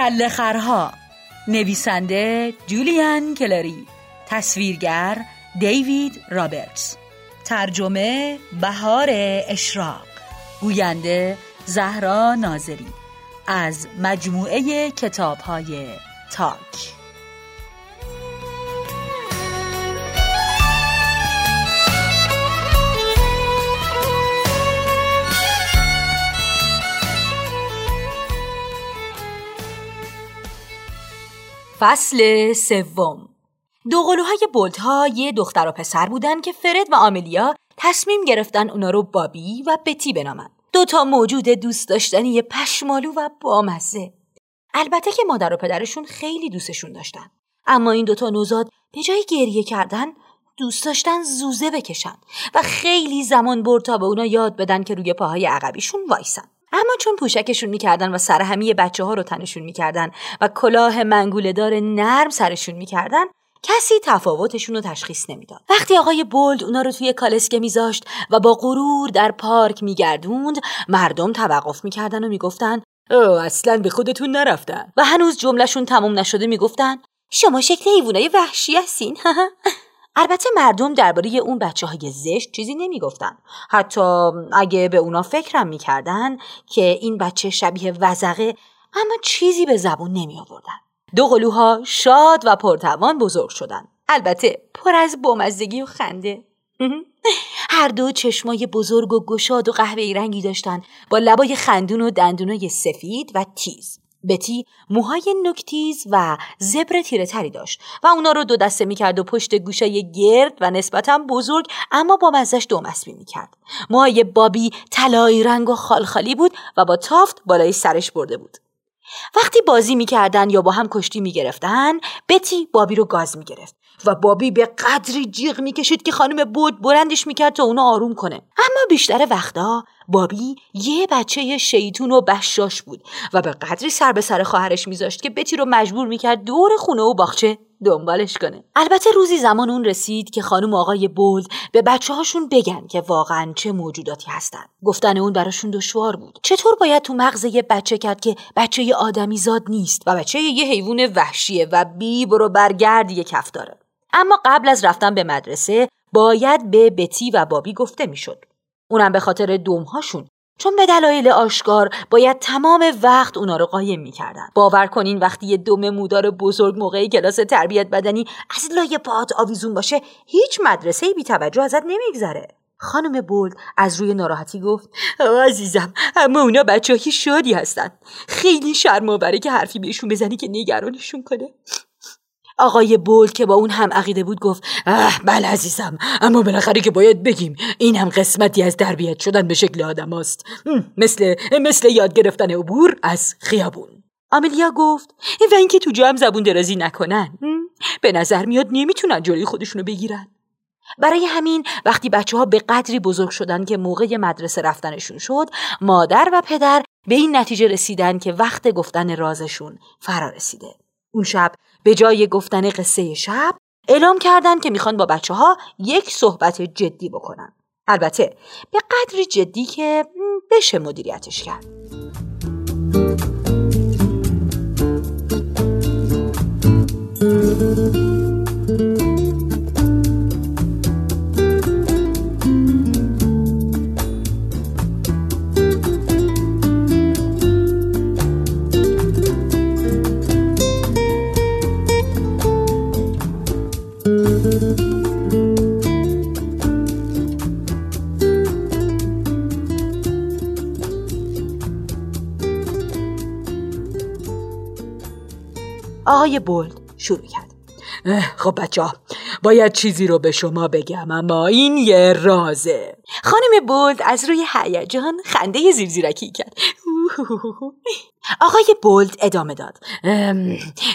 کله خرها نویسنده جولیان کلری. تصویرگر دیوید رابرتس. ترجمه بهار اشراق. گوینده زهرا ناظری. از مجموعه کتاب های تاک. فصل سوم. دو قلوهای بولت یه دختر و پسر بودن که فرد و آملیا تصمیم گرفتن اونا رو بابی و بتی دو تا موجود دوست داشتنی پشمالو و بامزه. البته که مادر و پدرشون خیلی دوستشون داشتن. اما این دوتا نوزاد به جای گریه کردن دوست داشتن زوزه بکشن و خیلی زمان برد تا به اونا یاد بدن که روی پاهای عقبیشون وایسن. اما چون پوشکشون می‌کردن و سر همه بچه ها رو تنشون می‌کردن و کلاه منگوله دار نرم سرشون می‌کردن کسی تفاوتشون رو تشخیص نمی‌داد. وقتی آقای بولد اونا رو توی کالسکه میذاشت و با غرور در پارک میگردوند مردم توقف می‌کردن و می‌گفتن اصلا به خودتون نرفتن. و هنوز جملهشون تموم نشده می‌گفتن شما شکل حیوانای وحشی هستین. البته مردم درباره اون بچه های زشت چیزی نمی‌گفتن. حتی اگه به اونا فکرم می‌کردن که این بچه شبیه وزقه اما چیزی به زبون نمی آوردن دو قلوها شاد و پرتوان بزرگ شدن. البته پر از بامزدگی و خنده. هر دو چشمای بزرگ و گشاد و قهوه‌ای رنگی داشتن با لبای خندون و دندونای سفید و تیز. بتی موهای نکتیز و زبر تیره تری داشت و اونا رو دو دسته می‌کرد و پشت گوشه گرد و نسبتا بزرگ اما با مزش دو مسبی می‌کرد. موهای بابی طلایی رنگ و خالخالی بود و با تافت بالای سرش برده بود. وقتی بازی می‌کردن یا با هم کشتی می‌گرفتن بتی بابی رو گاز می‌گرفت. و بابی به قدری جیغ می‌کشید که خانم بود بلندش می‌کرد تا اونو آروم کنه. اما بیشتر وقتا بابی یه بچه شیطون و بشاش بود و به قدری سر به سر خواهرش میذاشت که بتی رو مجبور می‌کرد دور خونه و باغچه دنبالش کنه. البته روزی زمان اون رسید که خانم آقای بولد به بچه هاشون بگن که واقعا چه موجوداتی هستن. گفتن اون براشون دشوار بود. چطور باید تو مغز یه بچه کرد که بچه آدمی زاد نیست و بچه یه حیوان وحشیه و بی برو برگرد یه کف داره؟ اما قبل از رفتن به مدرسه باید به بتی و بابی گفته می‌شد. اونم به خاطر دومهاشون. چون به دلایل آشکار باید تمام وقت اونا رو قایم می‌کردن. باور کنین وقتی یه دم مودار بزرگ موقع کلاس تربیت بدنی از لای پات آویزون باشه هیچ مدرسه بی توجه ازت نمیگذره. خانم بولد از روی ناراحتی گفت عزیزم اما اونا بچه های شادی هستن. خیلی شرم که حرفی بهشون بزنی که نگرانشون کنه. آقای بول که با اون هم عقیده بود گفت اه بله عزیزم اما بالاخره که باید بگیم این هم قسمتی از تربیت شدن به شکل آدم است مثل مثل یاد گرفتن عبور از خیابون. آملیا گفت و اینکه تو جام زبون درازی نکنن به نظر میاد نمی‌تونن جلوی خودشونو بگیرن. برای همین وقتی بچه ها به قدری بزرگ شدن که موقع مدرسه رفتنشون شد مادر و پدر به این نتیجه رسیدن که وقت گفتن رازشون فرا رسیده. اون شب به جای گفتن قصه شب اعلام کردن که می‌خوان با بچه ها یک صحبت جدی بکنن. البته به قدری جدی که بشه مدیریتش کرد. آقای بولد شروع کرد. خب بچه ها باید چیزی رو به شما بگم اما این یه رازه. خانم بولد از روی هیجان خنده زیرزیرکی کرد. آقای بولد ادامه داد.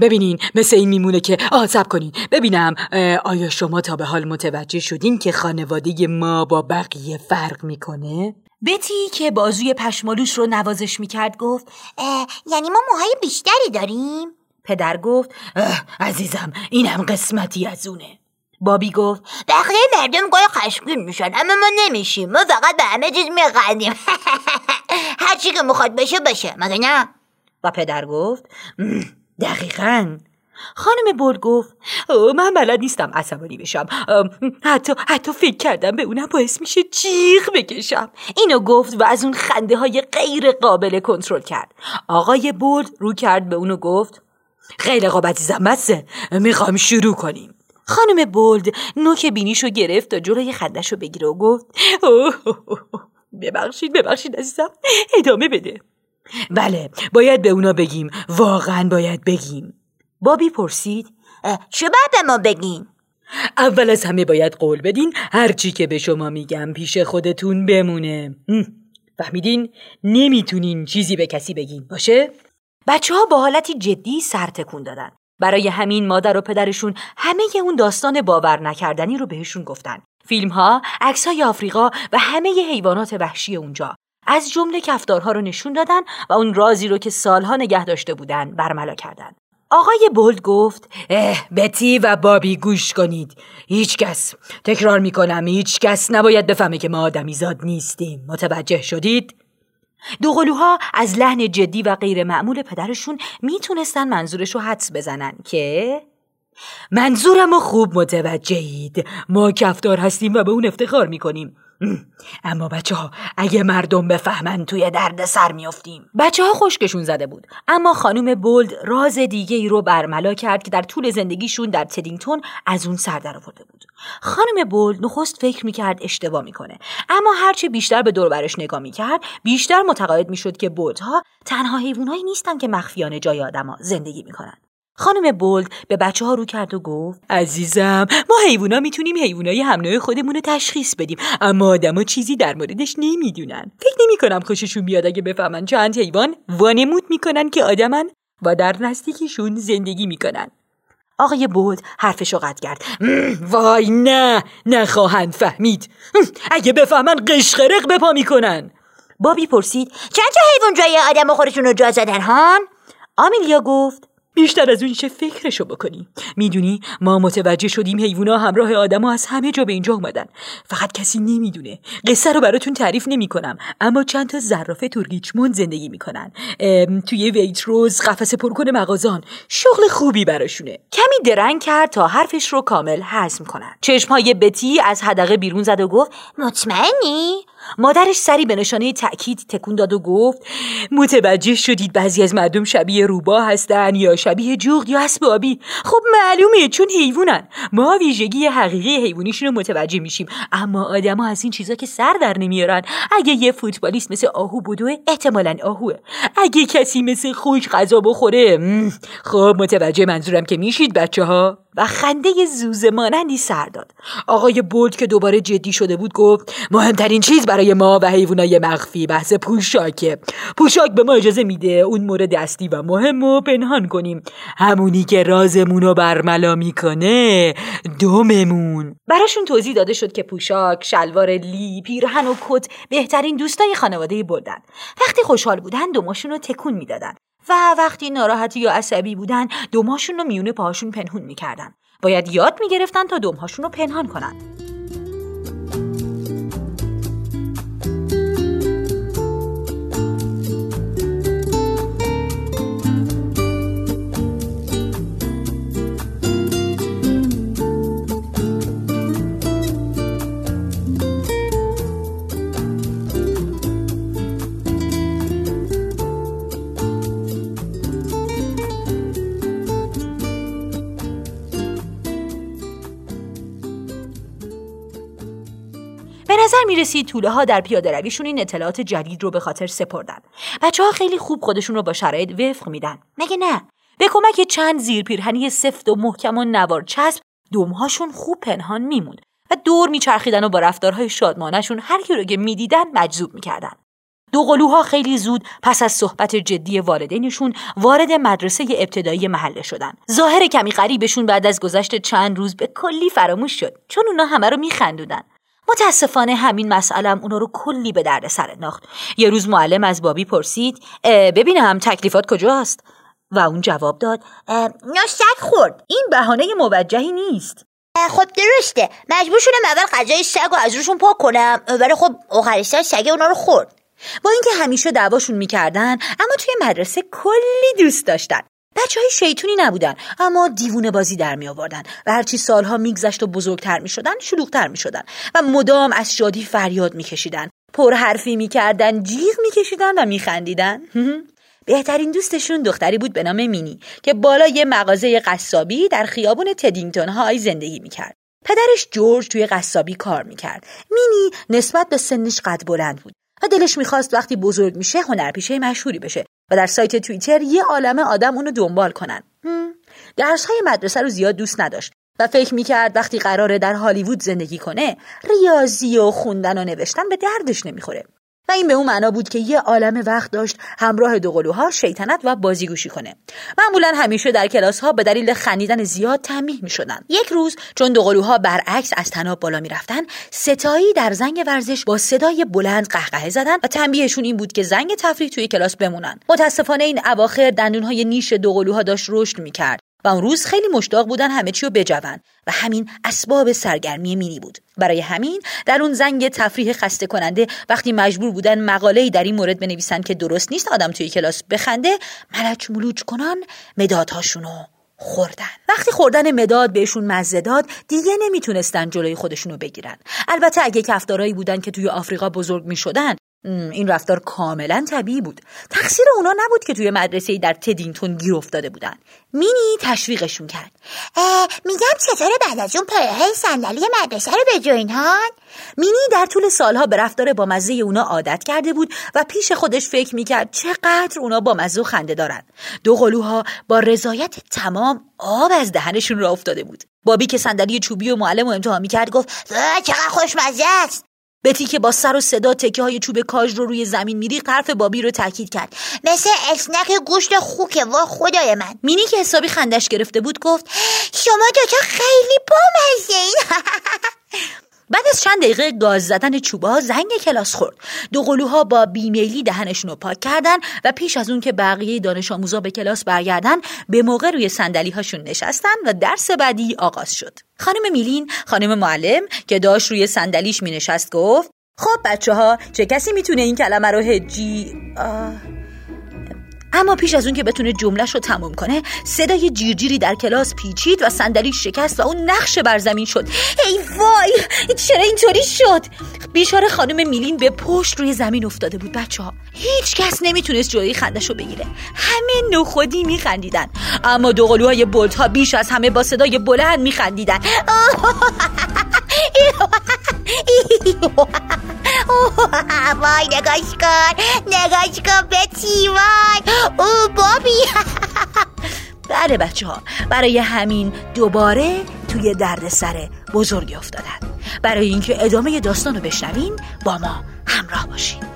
ببینین مثل این میمونه که آزب کنین. ببینم آیا شما تا به حال متوجه شدین که خانواده ما با بقیه فرق می‌کنه؟ بتی که بازوی پشمالوش رو نوازش می‌کرد گفت یعنی ما موهای بیشتری داریم؟ پدر گفت عزیزم اینم قسمتی از اونه. بابی گفت بقیه مردم گاهی خشمگین میشن اما ما نمیشیم ما فقط به همه چیز میخندیم. هر چی که می‌خواد بشه بشه مگه نه؟ و پدر گفت دقیقا. خانم بول گفت من بلد نیستم عصبانی بشم حتی حتی فکر کردم به اونم باعث میشه جیغ بکشم. اینو گفت و از اون خنده های غیر قابل کنترل کرد. آقای بولد رو کرد به اونو گفت خیلی عزیزم بسه می‌خوام شروع کنیم. خانم بولد نوک بینیشو گرفت تا جلوی خندش رو بگیره و گفت ببخشید ببخشید عزیزم. ادامه بده. بله باید به اونا بگیم. واقعا باید بگیم. بابی پرسید چه باید به ما بگین؟ اول از همه باید قول بدین هرچی که به شما میگم پیش خودتون بمونه. فهمیدین؟ نمی‌تونین چیزی به کسی بگین. باشه؟ بچه ها با حالتی جدی سر تکون دادن. برای همین مادر و پدرشون همه اون داستان باور نکردنی رو بهشون گفتن. فیلم ها، عکس های آفریقا و همه حیوانات وحشی اونجا. از جمله کفدارها رو نشون دادن و اون رازی رو که سالها نگه داشته بودن برملا کردن. آقای بولد گفت اه بتی و بابی گوش کنید. هیچ کس تکرار می‌کنم هیچ کس نباید بفهمه که ما آدمیزاد نیستیم. متوجه شدید؟ دوقلوها از لحن جدی و غیر معمول پدرشون می‌تونستن منظورش رو حدس بزنن که منظورم رو خوب متوجهید. ما کفدار هستیم و به اون افتخار می‌کنیم. اما بچه ها اگه مردم بفهمن توی درد سر میافتیم. بچه ها خشکشون زده بود. اما خانم بولد راز دیگه ای رو برملا کرد که در طول زندگیشون در تدینگتون از اون سر در آورده بود. خانم بولد نخست فکر می‌کرد اشتباه می‌کنه. اما هرچه بیشتر به دور برش نگاه می‌کرد بیشتر متقاعد می‌شد که بولدها تنها حیوانایی نیستن که مخفیانه جای آدما زندگی می‌کنن. خانم بولد به بچه ها رو کرد و گفت عزیزم ما حیوونا می‌تونیم حیوانای همنوع خودمون رو تشخیص بدیم اما آدما چیزی در موردش نمی‌دونن. فکر نمی‌کنم خوششون بیاد اگه بفهمن چند حیوان وانمود می‌کنن که آدمن و در نزدیکشون زندگی می‌کنن. آقای بولد حرفش رو قطع کرد. وای نه نخواهند فهمید. اگه بفهمن قشقرق بپا می‌کنن. بابی پرسید چند تا حیوان جای آدم خودشون رو جا زدن هان؟ آمیلیا گفت بیشتر از اون چه فکرشو بکنی. می‌دونی ما متوجه شدیم حیوونا همراه آدما از همه جا به اینجا اومدن. فقط کسی نمی‌دونه. قصه رو براتون تعریف نمی‌کنم. اما چند تا زرافه تو ریچموند زندگی می‌کنن. توی ویتروز قفس پرکن مغازان. شغل خوبی براشونه. کمی درنگ کرد تا حرفش رو کامل هضم کنن. چشمهای بتی از حدقه بیرون زد و گفت مطمئنی؟ مادرش سری به نشانه تأکید تکون داد و گفت متوجه شدید بعضی از مردم شبیه روبا هستن یا شبیه جغد یا اسب آبی. خب معلومه چون حیوانن. ما ویژگی حقیقی حیوانیشون رو متوجه میشیم. اما آدما از این چیزا که سر در نمیارن. اگه یه فوتبالیست مثل آهو بدوه احتمالا آهوه. اگه کسی مثل خوش غذا بخوره خب متوجه منظورم که میشید بچه ها و خنده زوزه مانندی سر داد. آقای بولد که دوباره جدی شده بود گفت مهمترین چیز برای ما و حیوانای مخفی بحث پوشاکه پوشاک به ما اجازه میده اون مورد اصلی و مهم و پنهان کنیم. همونی که رازمون رو برملا می‌کنه دوممون براشون توضیح داده شد که پوشاک شلوار لی پیرهن و کت بهترین دوستای خانواده بردن وقتی خوشحال بودن دوماشون رو تکون می‌دادن. و وقتی ناراحتی یا عصبی بودن دوماشون رو میونه پاهاشون پنهون می‌کردن. باید یاد می‌گرفتن تا دومهاشون رو پنهان کنن. می‌رسید طوله ها در پیاده رویشون این اطلاعات جدید رو به خاطر سپردن بچه ها خیلی خوب خودشون رو با شرایط وفق میدن مگه نه به کمک چند زیر پیرهنی سفت و محکم و نوار چسب دومهاشون خوب پنهان میموند و دور میچرخیدن و با رفتارهای شادمانشون هر کی رو که می‌دیدن مجذوب می‌کردن دو قلوها خیلی زود پس از صحبت جدی والدینشون وارد مدرسه ابتدایی محله شدن. ظاهر کمی غریبشون بعد از گذشت چند روز به کلی فراموش شد چون اونا همه رو میخندودن. متاسفانه همین مسئلم اونا رو کلی به درد سر انداخت. یه روز معلم از بابی پرسید ببینم تکلیفات کجاست؟ و اون جواب داد سگ خورد این بهانه موجهی نیست. خب درسته مجبور شدم اول غذای سگ رو از روشون پاک کنم ولی خب آخرش سگ اونا رو خورد. با اینکه همیشه دعواشون می‌کردن اما توی مدرسه کلی دوست داشتن. بچه های شیطونی نبودن اما دیوونه بازی در می آوردن و هرچی سالها میگذشت و بزرگتر می شدن شلوغتر می شدن و مدام از شادی فریاد می کشیدن پر حرفی می کردن جیغ می کشیدن و می خندیدن بهترین دوستشون دختری بود به نام مینی که بالا یه مغازه قصابی در خیابون تدینگتون های زندگی می کرد. پدرش جورج توی قصابی کار می‌کرد. مینی نسبت به سنش قد بلند بود و دلش می‌خواست وقتی بزرگ میشه هنرپیشه مشهوری بشه و در سایت توییتر یه عالمه آدم اونو دنبال کنن. درس های مدرسه رو زیاد دوست نداشت و فکر می‌کرد وقتی قراره در هالیوود زندگی کنه ریاضی و خوندن و نوشتن به دردش نمی‌خوره. و این به اون معنا بود که یه عالم وقت داشت همراه دوقلوها شیطنت و بازیگوشی کنه. معمولا همیشه در کلاس ها به دلیل خندیدن زیاد تنبیه می شدن. یک روز چون دوقلوها برعکس از تناب بالا می رفتن ستایی در زنگ ورزش با صدای بلند قهقهه زدن و تنبیهشون این بود که زنگ تفریح توی کلاس بمونن. متاسفانه این اواخر دندونهای نیش دوقلوها داشت رشد می کرد و اون روز خیلی مشتاق بودن همه چی رو بجون و همین اسباب سرگرمی مینی بود. برای همین در اون زنگ تفریح خسته کننده وقتی مجبور بودن مقاله‌ای در این مورد بنویسن که درست نیست آدم توی کلاس بخنده ملچ ملوچ کنان مدادهاشونو خوردن. وقتی خوردن مداد بهشون مزه داد دیگه نمی‌تونستن جلوی خودشونو بگیرن. البته اگه کفتارایی بودن که توی آفریقا بزرگ می‌شدن این رفتار کاملا طبیعی بود. تقصیر اونا نبود که توی مدرسه در تدینگتون گیر افتاده بودن. مینی تشویقشون کرد. میگم چطور بعد از اون پایه صندلی مدرسه رو به هان مینی در طول سالها به رفتار با مزه اونا عادت کرده بود و پیش خودش فکر می‌کرد چقدر اونا با مزه و خنده دارن. دو قلوها با رضایت تمام آب از دهنشون را افتاده بود. بابی که صندلی چوبی و معلم و امتحان می‌کرد گفت چقدر خوشمزه است. بتی که با سر و صدا تکه های چوب کاج رو روی زمین میری حرف بابی رو تاکید کرد. مثل اسنک گوشت خوکه وا خدای من. مینی که حسابی خندش گرفته بود گفت شما دوتا خیلی بامزه بعد از چند دقیقه گاز زدن چوبا زنگ کلاس خورد. دو قلوها با بیمیلی دهنشون رو پاک کردن و پیش از اون که بقیه دانش آموزا به کلاس برگردن به موقع روی صندلی هاشون نشستن و درس بعدی آغاز شد. خانم میلین خانم معلم که داشت روی صندلیش می نشست گفت خب بچه ها چه کسی می‌تونه این کلمه رو هجی اما پیش از اون که بتونه جملهش رو تموم کنه صدای جیرجیری در کلاس پیچید و صندلی شکست و اون نقش بر زمین شد. ای وای! چرا اینطوری شد؟ بیچاره خانم میلین به پشت روی زمین افتاده بود. بچه ها هیچ کس نمی‌تونست جلوی خندش رو بگیره. همه نخودی میخندیدن. اما دوقلوهای بولت ها بیش از همه با صدای بلند میخندیدن. وای نگاش کن نگاش کن بتی وای او بابی بله بچه ها برای همین دوباره توی درد سر بزرگی افتادن برای اینکه ادامه داستان رو بشنوین با ما همراه باشین